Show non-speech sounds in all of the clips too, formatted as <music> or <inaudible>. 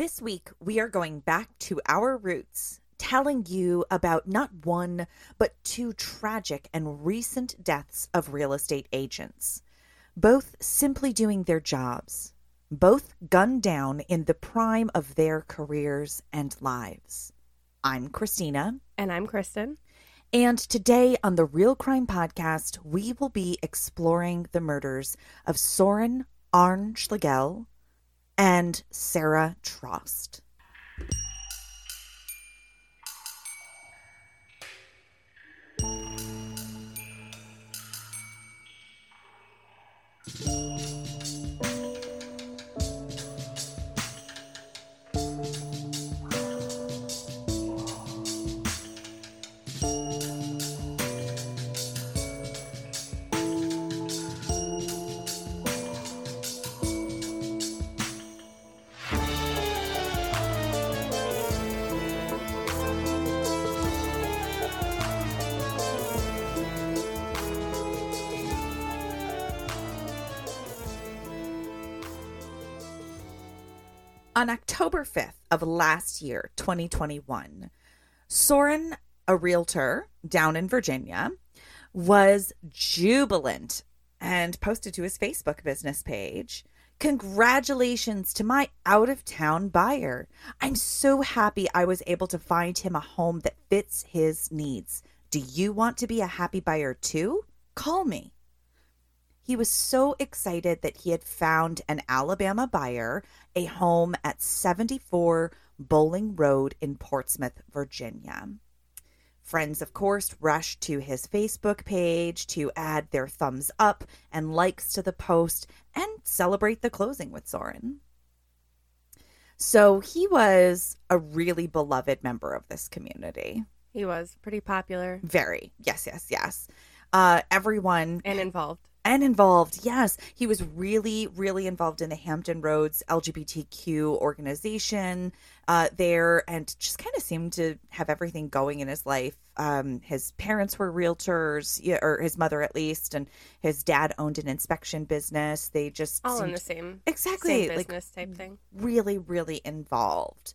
This week, we are going back to our roots, telling you about not one, but two tragic and recent deaths of real estate agents, both simply doing their jobs, both gunned down in the prime of their careers and lives. I'm Christina. And I'm Kristen. And today on the Real Crime Podcast, we will be exploring the murders of Soren Arn-Oelschlegel and Sara Trost. On October 5th of last year, 2021, Soren, a realtor down in Virginia, was jubilant and posted to his Facebook business page. Congratulations to my out of town buyer. I'm so happy I was able to find him a home that fits his needs. Do you want to be a happy buyer too? Call me. He was so excited that he had found an Alabama buyer a home at 74 Bowling Road in Portsmouth, Virginia. Friends, of course, rushed to his Facebook page to add their thumbs up and likes to the post and celebrate the closing with Soren. So he was a really beloved member of this community. He was pretty popular. Very. Yes, yes, yes. Uh, everyone. And involved and involved. Yes, he was really, really involved in the Hampton Roads LGBTQ organization uh, there, and just kind of seemed to have everything going in his life. Um, his parents were realtors, or his mother at least, and his dad owned an inspection business. They just all in the same exactly same business like, type thing. Really, really involved.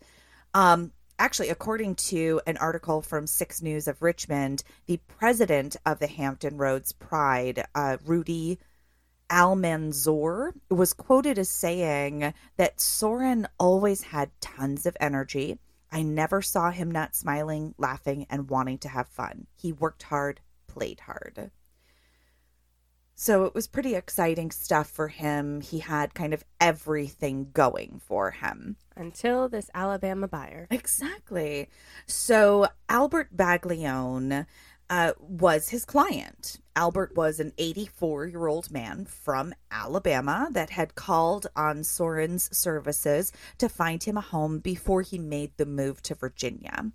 Um, actually, according to an article from Six News of Richmond, the president of the Hampton Roads Pride, uh, Rudy Almanzor, was quoted as saying that Soren always had tons of energy. I never saw him not smiling, laughing, and wanting to have fun. He worked hard, played hard. So it was pretty exciting stuff for him. He had kind of everything going for him. Until this Alabama buyer. Exactly. So Albert Baglione uh, was his client. Albert was an 84 year old man from Alabama that had called on Soren's services to find him a home before he made the move to Virginia.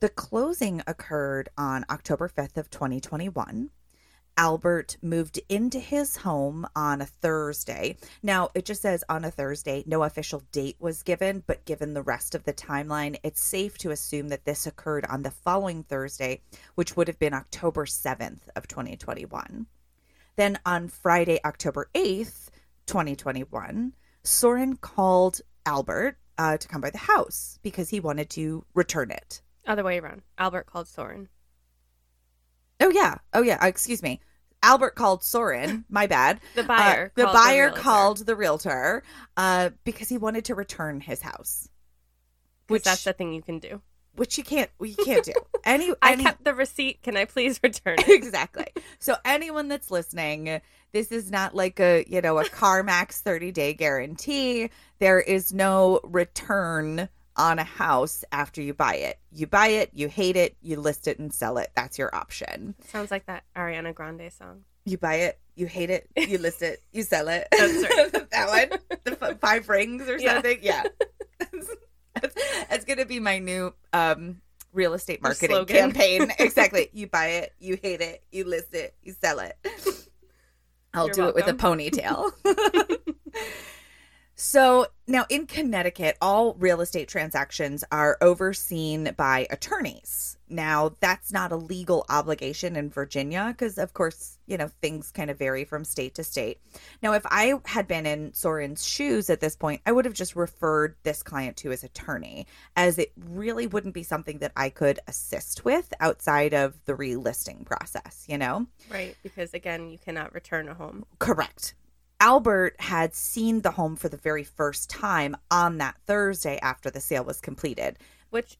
The closing occurred on October 5th of 2021. Albert moved into his home on a Thursday. Now, it just says on a Thursday. No official date was given, but given the rest of the timeline, it's safe to assume that this occurred on the following Thursday, which would have been October 7th of 2021. Then on Friday, October 8th, 2021, Soren called Albert uh, to come by the house because he wanted to return it. Other way around. Albert called Soren. Oh yeah. Oh yeah. Uh, excuse me. Albert called Soren. <laughs> My bad. the buyer. Uh, the buyer the called the realtor uh, because he wanted to return his house. Which that's the thing you can do. Which you can't. You <laughs> can't do. Any. I kept the receipt. Can I please return <laughs> it? exactly. So anyone that's listening, this is not like a you know a CarMax thirty day guarantee. There is no return on a house after you buy it. You buy it, you hate it, you list it and sell it. That's your option. Sounds like that Ariana Grande song. You buy it, you hate it, you list it, you sell it. <laughs> That's right. <laughs> that one, the f- five rings or <laughs> something. Yeah, yeah. that's, that's gonna be my new um, real estate marketing campaign. exactly. You buy it, you hate it, you list it, you sell it. I'll You're do welcome. it with a ponytail. So now in Connecticut, all real estate transactions are overseen by attorneys. Now, that's not a legal obligation in Virginia because, of course, you know, things kind of vary from state to state. Now, if I had been in Soren's shoes at this point, I would have just referred this client to his attorney, as it really wouldn't be something that I could assist with outside of the relisting process, you know? Right, because again, you cannot return a home. Correct. Albert had seen the home for the very first time on that Thursday after the sale was completed. Which,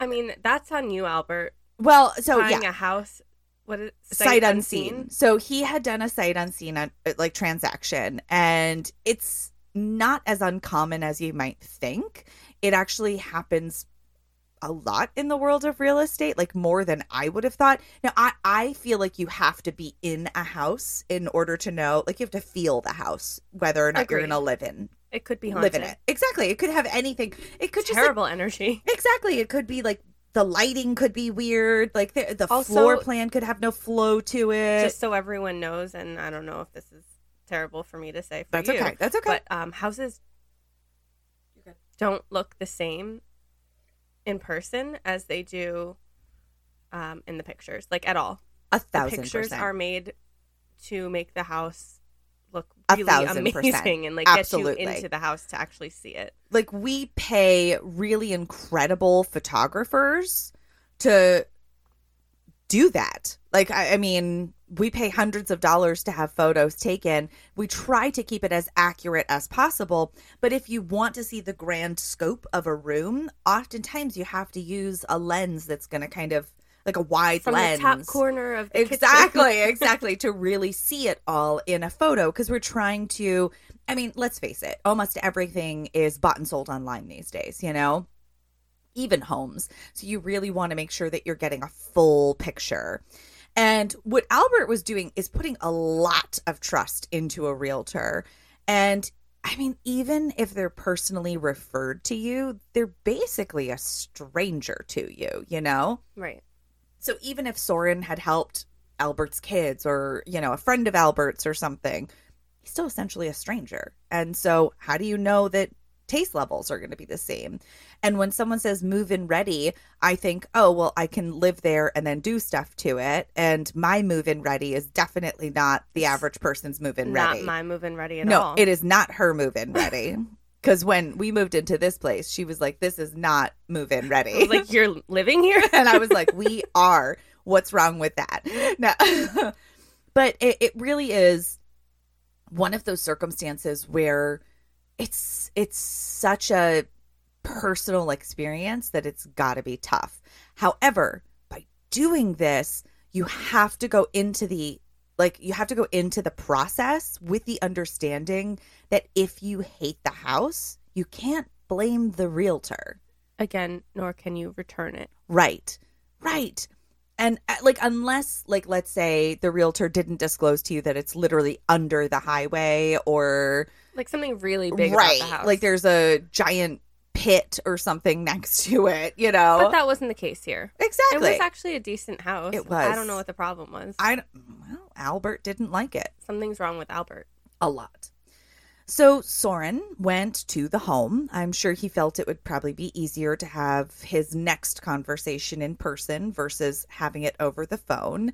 I mean, that's on you, Albert. Well, so Buying yeah, a house, what is sight, unseen. So he had done a sight unseen uh, like transaction, and it's not as uncommon as you might think. It actually happens a lot in the world of real estate, like more than I would have thought. Now, I, I feel like you have to be in a house in order to know, like, you have to feel the house, whether or not you're going to live in. It could be Live in it. Exactly. It could have anything. It could just like, Terrible energy. <laughs> Exactly. It could be like the lighting could be weird. Like the, the Also- floor plan could have no flow to it. Just so everyone knows, and I don't know if this is terrible for me to say for That's you, okay. That's okay. but um, houses don't look the same in person as they do um, in the pictures, like at all. a The thousand pictures percent. are made to make the house look A really thousand amazing percent. and like Absolutely. get you into the house to actually see it. like we pay really incredible photographers to do that. Like I, I mean, we pay hundreds of dollars to have photos taken. We try to keep it as accurate as possible, but if you want to see the grand scope of a room, oftentimes you have to use a lens that's going to kind of like a wide From lens. the top corner of the exactly <laughs> exactly to really see it all in a photo because we're trying to i mean let's face it almost everything is bought and sold online these days you know even homes so you really want to make sure that you're getting a full picture and what albert was doing is putting a lot of trust into a realtor and i mean even if they're personally referred to you they're basically a stranger to you you know right. so even if Soren had helped Albert's kids or, you know, a friend of Albert's or something, he's still essentially a stranger. And so how do you know that taste levels are going to be the same? And when someone says move in ready, I think, oh, well, I can live there and then do stuff to it. And my move in ready is definitely not the average person's move in ready. Not my moving ready at no, all. it is not her move in <laughs> ready. Because when we moved into this place, she was like, this is not move in ready. I was like you're living here. <laughs> and I was like, we <laughs> are. What's wrong with that? No. but it, it really is one of those circumstances where it's it's such a personal experience that it's got to be tough. However, by doing this, you have to go into the like you have to go into the process with the understanding that if you hate the house, you can't blame the realtor. Again, nor can you return it. Right. Right. And uh, like unless like let's say the realtor didn't disclose to you that it's literally under the highway or Like something really big right. about the house. Like there's a giant pit or something <laughs> next to it, you know. But that wasn't the case here. exactly. It was actually a decent house. It was I don't know what the problem was. I well, Albert didn't like it. Something's wrong with Albert. a lot. So Soren went to the home. I'm sure he felt it would probably be easier to have his next conversation in person versus having it over the phone.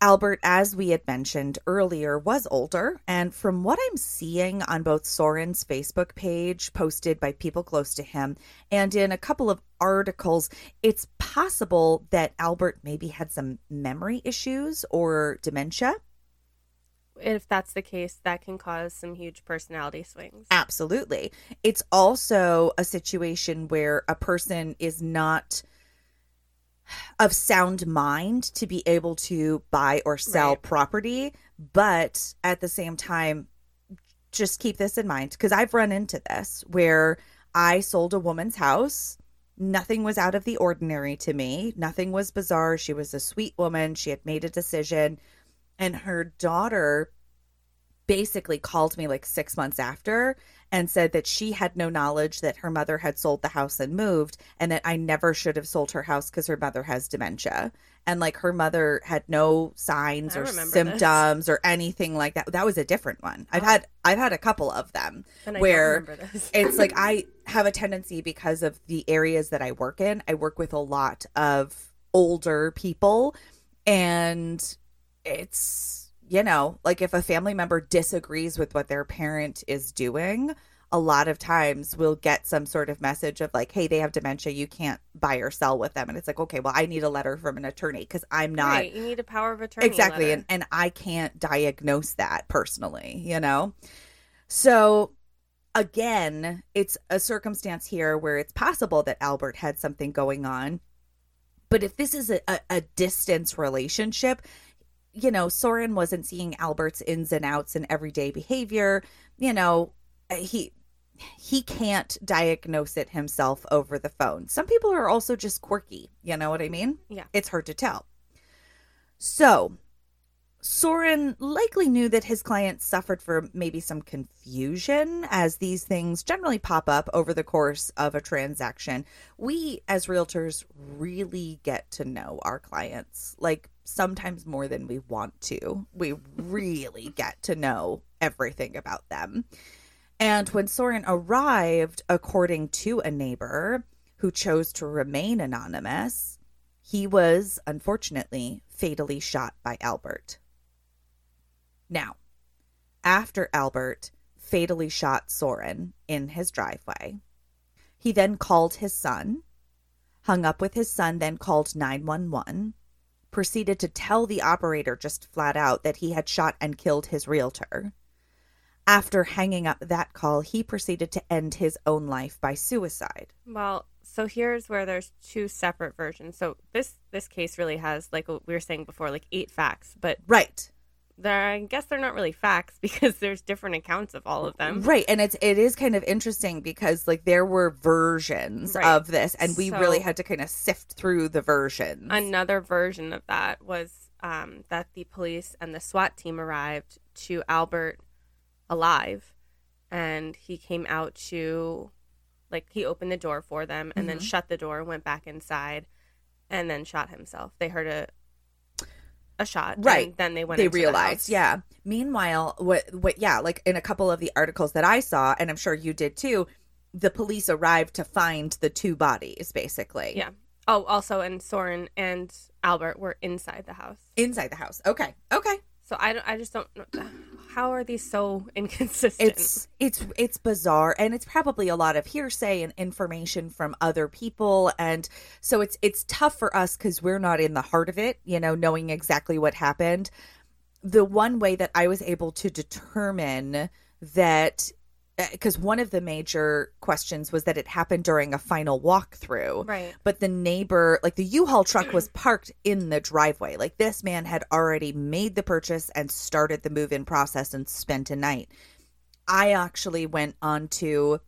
Albert, as we had mentioned earlier, was older, and from what I'm seeing on both Soren's Facebook page, posted by people close to him, and in a couple of articles, it's possible that Albert maybe had some memory issues or dementia. If that's the case, that can cause some huge personality swings. Absolutely. It's also a situation where a person is not of sound mind to be able to buy or sell Right. property, but at the same time, just keep this in mind because I've run into this where I sold a woman's house. Nothing was out of the ordinary to me. Nothing was bizarre. She was a sweet woman. She had made a decision. And her daughter basically called me like six months after and said that she had no knowledge that her mother had sold the house and moved, and that I never should have sold her house because her mother has dementia. And like her mother had no signs I or symptoms or anything like that. That was a different one. I've Oh. had I've had a couple of them And where this. <laughs> it's like I have a tendency because of the areas that I work in. I work with a lot of older people, and it's, you know, like if a family member disagrees with what their parent is doing, a lot of times we'll get some sort of message of like, hey, they have dementia. You can't buy or sell with them. And it's like, okay, well, I need a letter from an attorney because I'm not. right, you need a power of attorney. Exactly. letter. And, and I can't diagnose that personally, you know? So again, it's a circumstance here where it's possible that Albert had something going on. But if this is a, a, a distance relationship, you know, Soren wasn't seeing Albert's ins and outs and everyday behavior. You know, he he can't diagnose it himself over the phone. Some people are also just quirky. You know what I mean? Yeah. It's hard to tell. So, Soren likely knew that his client suffered from maybe some confusion as these things generally pop up over the course of a transaction. We, as realtors, really get to know our clients, like sometimes more than we want to. We really get to know everything about them. And when Soren arrived, according to a neighbor who chose to remain anonymous, he was unfortunately fatally shot by Albert. Now, after Albert fatally shot Soren in his driveway, he then called his son, hung up with his son, then called 911, proceeded to tell the operator just flat out that he had shot and killed his realtor. After hanging up that call, he proceeded to end his own life by suicide. Well, so here's where there's two separate versions. So this this case really has, like we were saying before, like eight facts, but Right. There I guess they're not really facts <laughs> because there's different accounts of all of them. Right. And it's it is kind of interesting because like there were versions Right. of this and we So- really had to kind of sift through the versions. Another version of that was um, that the police and the SWAT team arrived to Albert alive, and he came out to, like, he opened the door for them and then Mhm. shut the door, and went back inside, and then shot himself. They heard a a shot, Right. then they went. they the realized, house. yeah. Meanwhile, what what yeah, like in a couple of the articles that I saw and I'm sure you did too, the police arrived to find the two bodies basically. Yeah. Oh, also, and Soren and Albert were inside the house. Inside the house. Okay. Okay. So I, don't, I just don't know. How are these so <laughs> inconsistent? it's it's it's bizarre and it's probably a lot of hearsay and information from other people and so it's it's tough for us cuz we're not in the heart of it you know knowing exactly what happened the one way that i was able to determine that because one of the major questions was that it happened during a final walkthrough. Right. but the neighbor like the u-haul truck was parked in the driveway. Like this man had already made the purchase and started the move-in process and spent a night. I actually went onto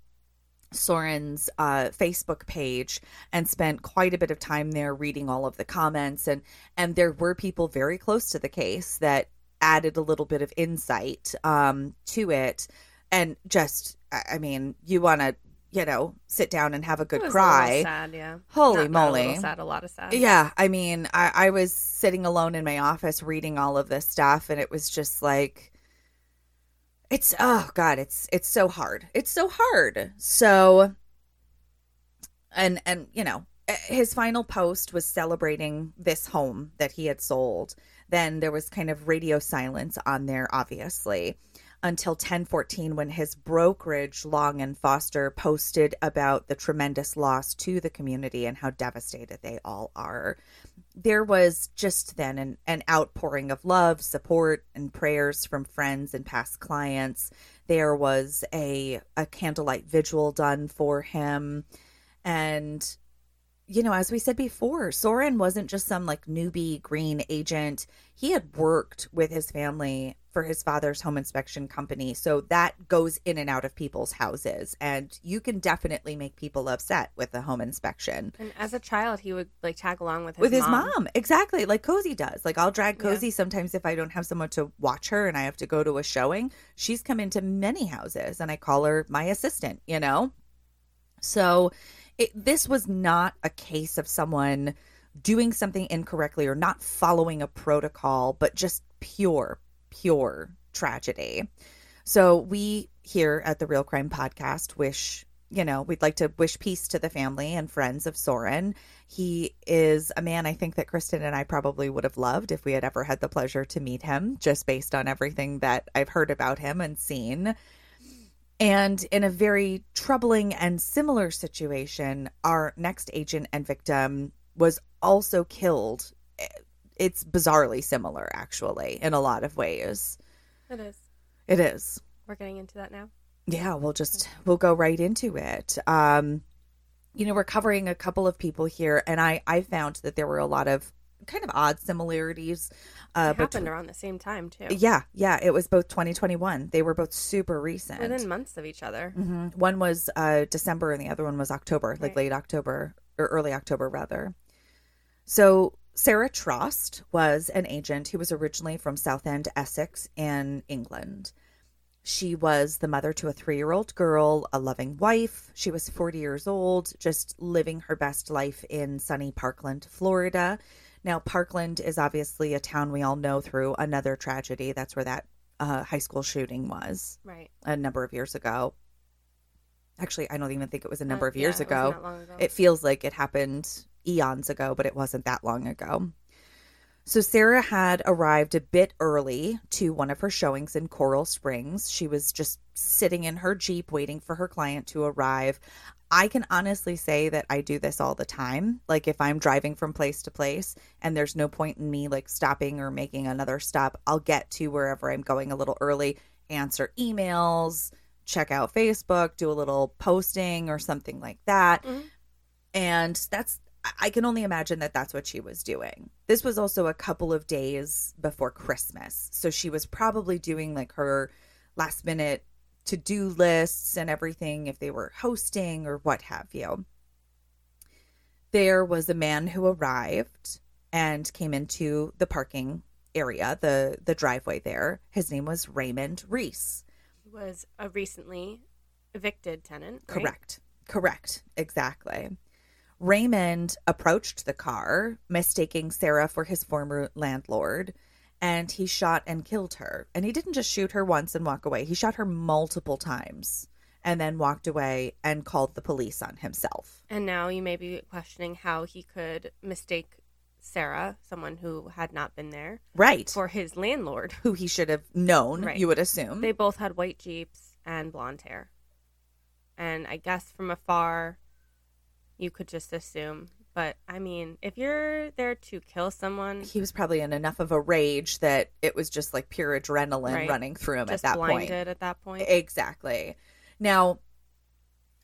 soren's uh, facebook page and spent quite a bit of time there reading all of the comments. And and there were people very close to the case that added a little bit of insight um, to it and just I mean you want to you know sit down and have a good cry A sad, yeah. Holy Not- not a moly. sad, a lot of sad. Yeah, I mean, I, I was sitting alone in my office reading all of this stuff, and it was just like, it's oh god, it's it's so hard. It's so hard. So, and and you know, eh, his final post was celebrating this home that he had sold. Then there was kind of radio silence on there, obviously until 1014 when his brokerage long and foster posted about the tremendous loss to the community and how devastated they all are. There was just then an, an outpouring of love support and prayers from friends and past clients. There was a a candlelight vigil done for him. And you know, as we said before, Soren wasn't just some like newbie green agent. He had worked with his family for his father's home inspection company. So that goes in and out of people's houses. And you can definitely make people upset with a home inspection. And as a child, he would like tag along with his with his mom. mom. Exactly. Like Cozy does. Like I'll drag Yeah. Cozy sometimes if I don't have someone to watch her and I have to go to a showing. She's come into many houses and I call her my assistant, you know? So it, this was not a case of someone doing something incorrectly or not following a protocol, but just pure, pure tragedy. So we here at the Real Crime Podcast wish, you know, we'd like to wish peace to the family and friends of Soren. He is a man I think that Kristen and I probably would have loved if we had ever had the pleasure to meet him, just based on everything that I've heard about him and seen. And in a very troubling and similar situation, our next agent and victim was also killed. Eh, It's bizarrely similar, actually, in a lot of ways. It is. It is. We're getting into that now. Yeah, we'll just we'll go right into it. Um, you know, we're covering a couple of people here, and I I found that there were a lot of kind of odd similarities. Uh, it happened between- around the same time too. yeah, yeah, it was both 2021. They were both super recent. Within months of each other. hmm One was uh, December and the other one was October, like late October or early October, rather. So, Sara Trost was an agent who was originally from Southend, Essex, in England. She was the mother to a three year old girl, a loving wife. She was 40 years old, just living her best life in sunny Parkland, Florida. Now, Parkland is obviously a town we all know through another tragedy. That's where that uh, high school shooting was Right. a number of years ago. Actually, I don't even think it was a number Uh, of years yeah, ago. long ago. It feels like it happened eons ago, but it wasn't that long ago. So Sara had arrived a bit early to one of her showings in Coral Springs. She was just sitting in her Jeep waiting for her client to arrive. I can honestly say that I do this all the time. Like if I'm driving from place to place and there's no point in me like stopping or making another stop, I'll get to wherever I'm going a little early, answer emails, check out Facebook, do a little posting or something like that. Mhm. And that's I- can only imagine that that's what she was doing. This was also a couple of days before Christmas. So she was probably doing like her last minute to do lists and everything if they were hosting or what have you. There was a man who arrived and came into the parking area, the the driveway there. His name was Raymond Reese. He was a recently evicted tenant. right? Correct. Correct. Exactly. Raymond approached the car, mistaking Sara for his former landlord, and he shot and killed her. And he didn't just shoot her once and walk away, he shot her multiple times and then walked away and called the police on himself. And now you may be questioning how he could mistake Sara, someone who had not been there, Right. for his landlord. Who he should have known, Right. you would assume. They both had white Jeeps and blonde hair. And I guess from afar, you could just assume. But I mean, if you're there to kill someone, he was probably in enough of a rage that it was just like pure adrenaline Right. running through him just at that point. blinded at that point. Exactly. Now,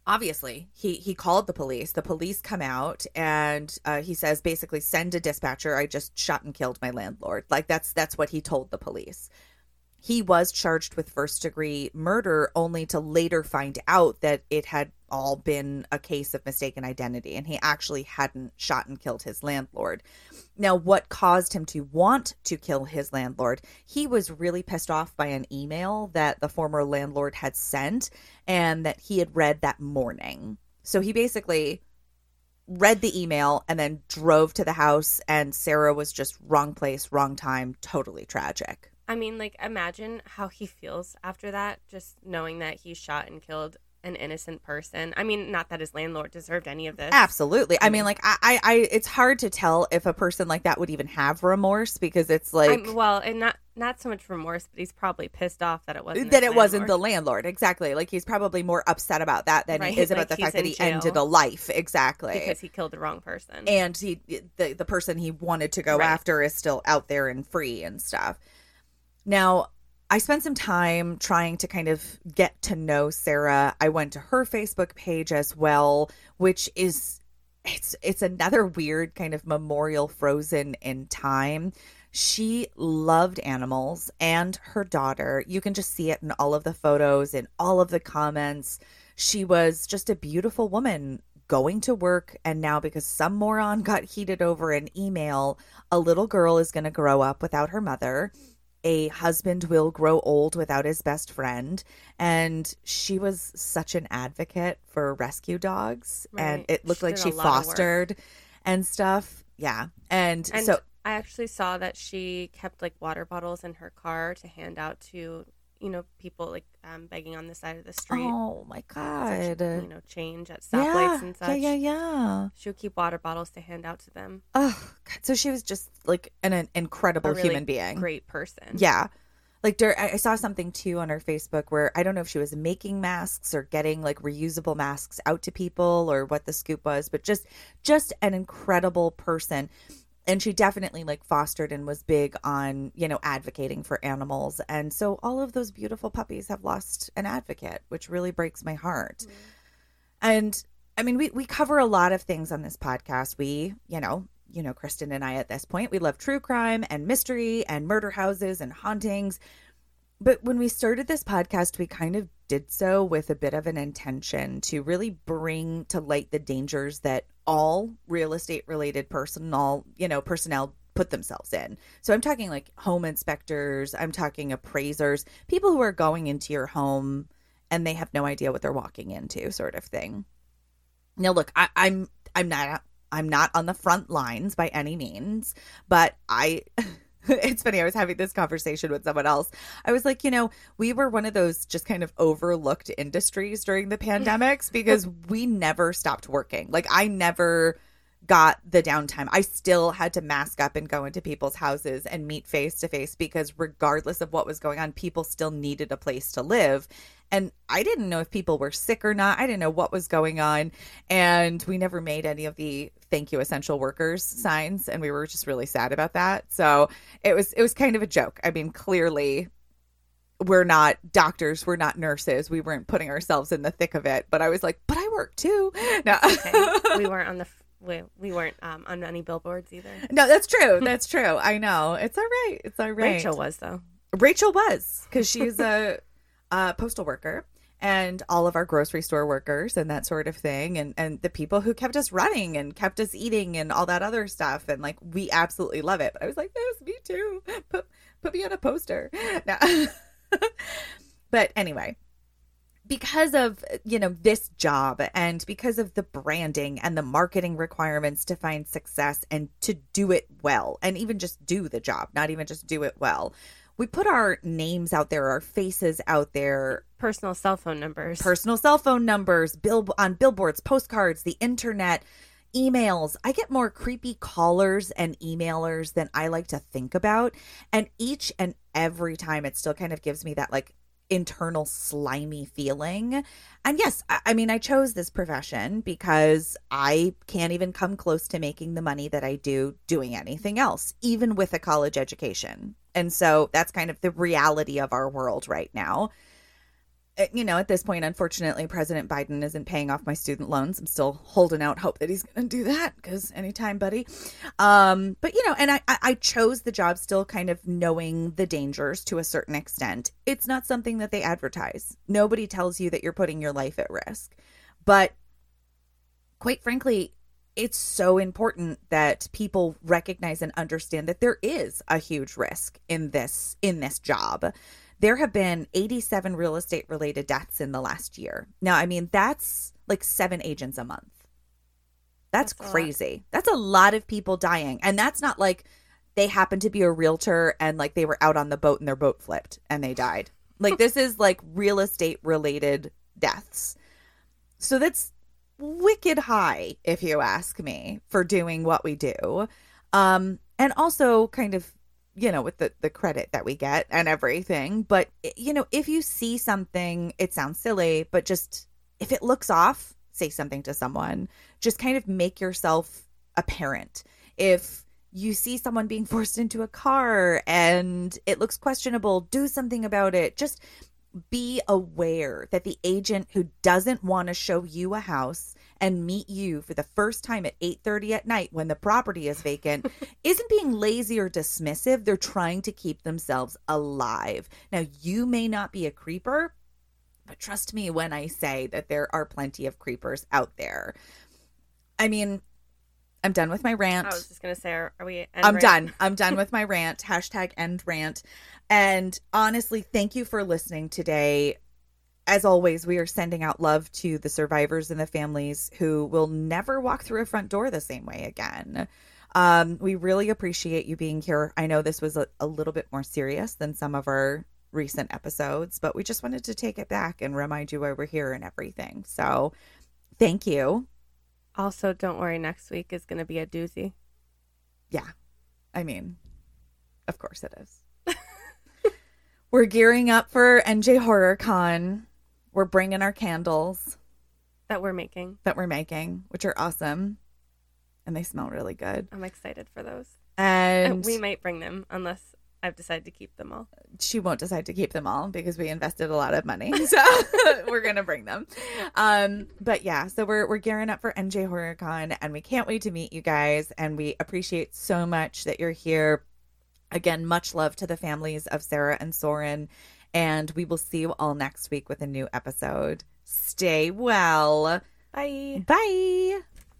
obviously, he he called the police. The police come out and uh, he says basically send a dispatcher. I just shot and killed my landlord. Like that's that's what he told the police. He was charged with first degree murder only to later find out that it had all been a case of mistaken identity and he actually hadn't shot and killed his landlord. Now, what caused him to want to kill his landlord? He was really pissed off by an email that the former landlord had sent and that he had read that morning. So he basically read the email and then drove to the house, and Sara was just wrong place, wrong time, totally tragic. I mean, like, imagine how he feels after that, just knowing that he shot and killed an innocent person. I mean, not that his landlord deserved any of this. Absolutely. I mean, mm-hmm. like, I, I, I, it's hard to tell if a person like that would even have remorse because it's like. I'm- well, and not not so much remorse, but he's probably pissed off that it wasn't that it wasn't the landlord. landlord exactly like he's probably more upset about that than Right, he is about the fact that he ended a life exactly because he killed the wrong person. and he the, the person he wanted to go Right. after is still out there and free and stuff now i spent some time trying to kind of get to know sara i went to her facebook page as well which is it's it's another weird kind of memorial frozen in time She loved animals and her daughter. You can just see it in all of the photos, in all of the comments. She was just a beautiful woman going to work. And now, because some moron got heated over an email, a little girl is going to grow up without her mother. A husband will grow old without his best friend. And she was such an advocate for rescue dogs. And it looked She like she a lot of work. fostered and stuff. Yeah. And, And so, I actually saw that she kept like water bottles in her car to hand out to you know people like um, begging on the side of the street. oh my Such, God. you know, change at yeah. stoplights and such. Yeah, yeah, yeah. She would keep water bottles to hand out to them. Oh, God. So she was just like an, an incredible really human being. Great person. Yeah. Like I I saw something too on her Facebook where I don't know if she was making masks or getting like reusable masks out to people or what the scoop was, but just just an incredible person. And she definitely like fostered and was big on, you know, advocating for animals. And so all of those beautiful puppies have lost an advocate, which really breaks my heart. Mm-hmm. And I mean, we, we cover a lot of things on this podcast. We, you know, you know, Kristen and I at this point, we love true crime and mystery and murder houses and hauntings. But when we started this podcast, we kind of did so with a bit of an intention to really bring to light the dangers that all real estate related personnel, you know, personnel put themselves in. So I'm talking like home inspectors, I'm talking appraisers, people who are going into your home and they have no idea what they're walking into, sort of thing. Now, look, I, I'm I'm not I'm not on the front lines by any means, but I. <laughs> <laughs> It's funny. I was having this conversation with someone else. I was like, you know, we were one of those just kind of overlooked industries during the <laughs> pandemics because we never stopped working. Like, I never got the downtime. I still had to mask up and go into people's houses and meet face to face because regardless of what was going on, people still needed a place to live. And I didn't know if people were sick or not. I didn't know what was going on. And we never made any of the thank you essential workers signs and we were just really sad about that. So it was it was kind of a joke. I mean, clearly we're not doctors, we're not nurses. We weren't putting ourselves in the thick of it. But I was like, but I work too. <laughs> No. Okay. we weren't on the we, we weren't um, on any billboards either. No, that's true. That's true. I know. It's all right. It's all right. Rachel was though. Rachel was because she's a, <laughs> a postal worker and all of our grocery store workers and that sort of thing and and the people who kept us running and kept us eating and all that other stuff and like we absolutely love it but i was like yes me too put put me on a poster <laughs> no. <laughs> but anyway because of you know this job and because of the branding and the marketing requirements to find success and to do it well and even just do the job not even just do it well we put our names out there our faces out there. Personal cell phone numbers. personal cell phone numbers bill on billboards postcards the internet emails. I get more creepy callers and emailers than i like to think about. And each and every time it still kind of gives me that like internal slimy feeling. And yes I, I mean i chose this profession because i can't even come close to making the money that i do doing anything else even with a college education. And so that's kind of the reality of our world right now you know, at this point, unfortunately, President Biden isn't paying off my student loans. I'm still holding out hope that he's going to do that because anytime, buddy. Um, but you know, and I, I I chose the job still kind of knowing the dangers to a certain extent. It's not something that they advertise. Nobody tells you that you're putting your life at risk. But quite frankly, it's so important that people recognize and understand that there is a huge risk in this in this job there have been 87 real estate related deaths in the last year. Now, I mean, that's like seven agents a month. That's, That's a crazy. That's a lot of people dying. And that's not like they happen to be a realtor and like they were out on the boat and their boat flipped and they died. Like, this is like real estate related deaths. So that's wicked high, if you ask me, for doing what we do. Um, and also kind of you know with the the credit that we get and everything but you know if you see something it sounds silly but just if it looks off say something to someone just kind of make yourself apparent. if you see someone being <laughs> forced into a car and it looks questionable do something about it just be aware that the agent who doesn't want to show you a house and meet you for the first time at 8:30 at night when the property is vacant <laughs> isn't being lazy or dismissive they're trying to keep themselves alive now you may not be a creeper but trust me when I say that there are plenty of creepers out there I mean I'm done with my rant I was just gonna say, are, are we? end I'm rant? done. I'm done <laughs> with my rant. Hashtag end rant. And honestly, thank you for listening today. As always, we are sending out love to the survivors and the families who will never walk through a front door the same way again. Um, we really appreciate you being here. I know this was a, a little bit more serious than some of our recent episodes, but we just wanted to take it back and remind you why we're here and everything. So thank you. Also, don't worry. Next week is gonna be a doozy. Yeah. I mean, of course it is. <laughs> We're gearing up for NJ Horror Con. We're bringing our candles that we're making. that we're making, which are awesome. And they smell really good. I'm excited for those. And we might bring them unless I've decided to keep them all. she won't decide to keep them all because we invested a lot of money. <laughs> So <laughs> we're gonna bring them. Um, but yeah, so we're we're gearing up for NJ HorrorCon and we can't wait to meet you guys and we appreciate so much that you're here. Again, much love to the families of Sara and Soren, and we will see you all next week with a new episode. Stay well. Bye. Bye.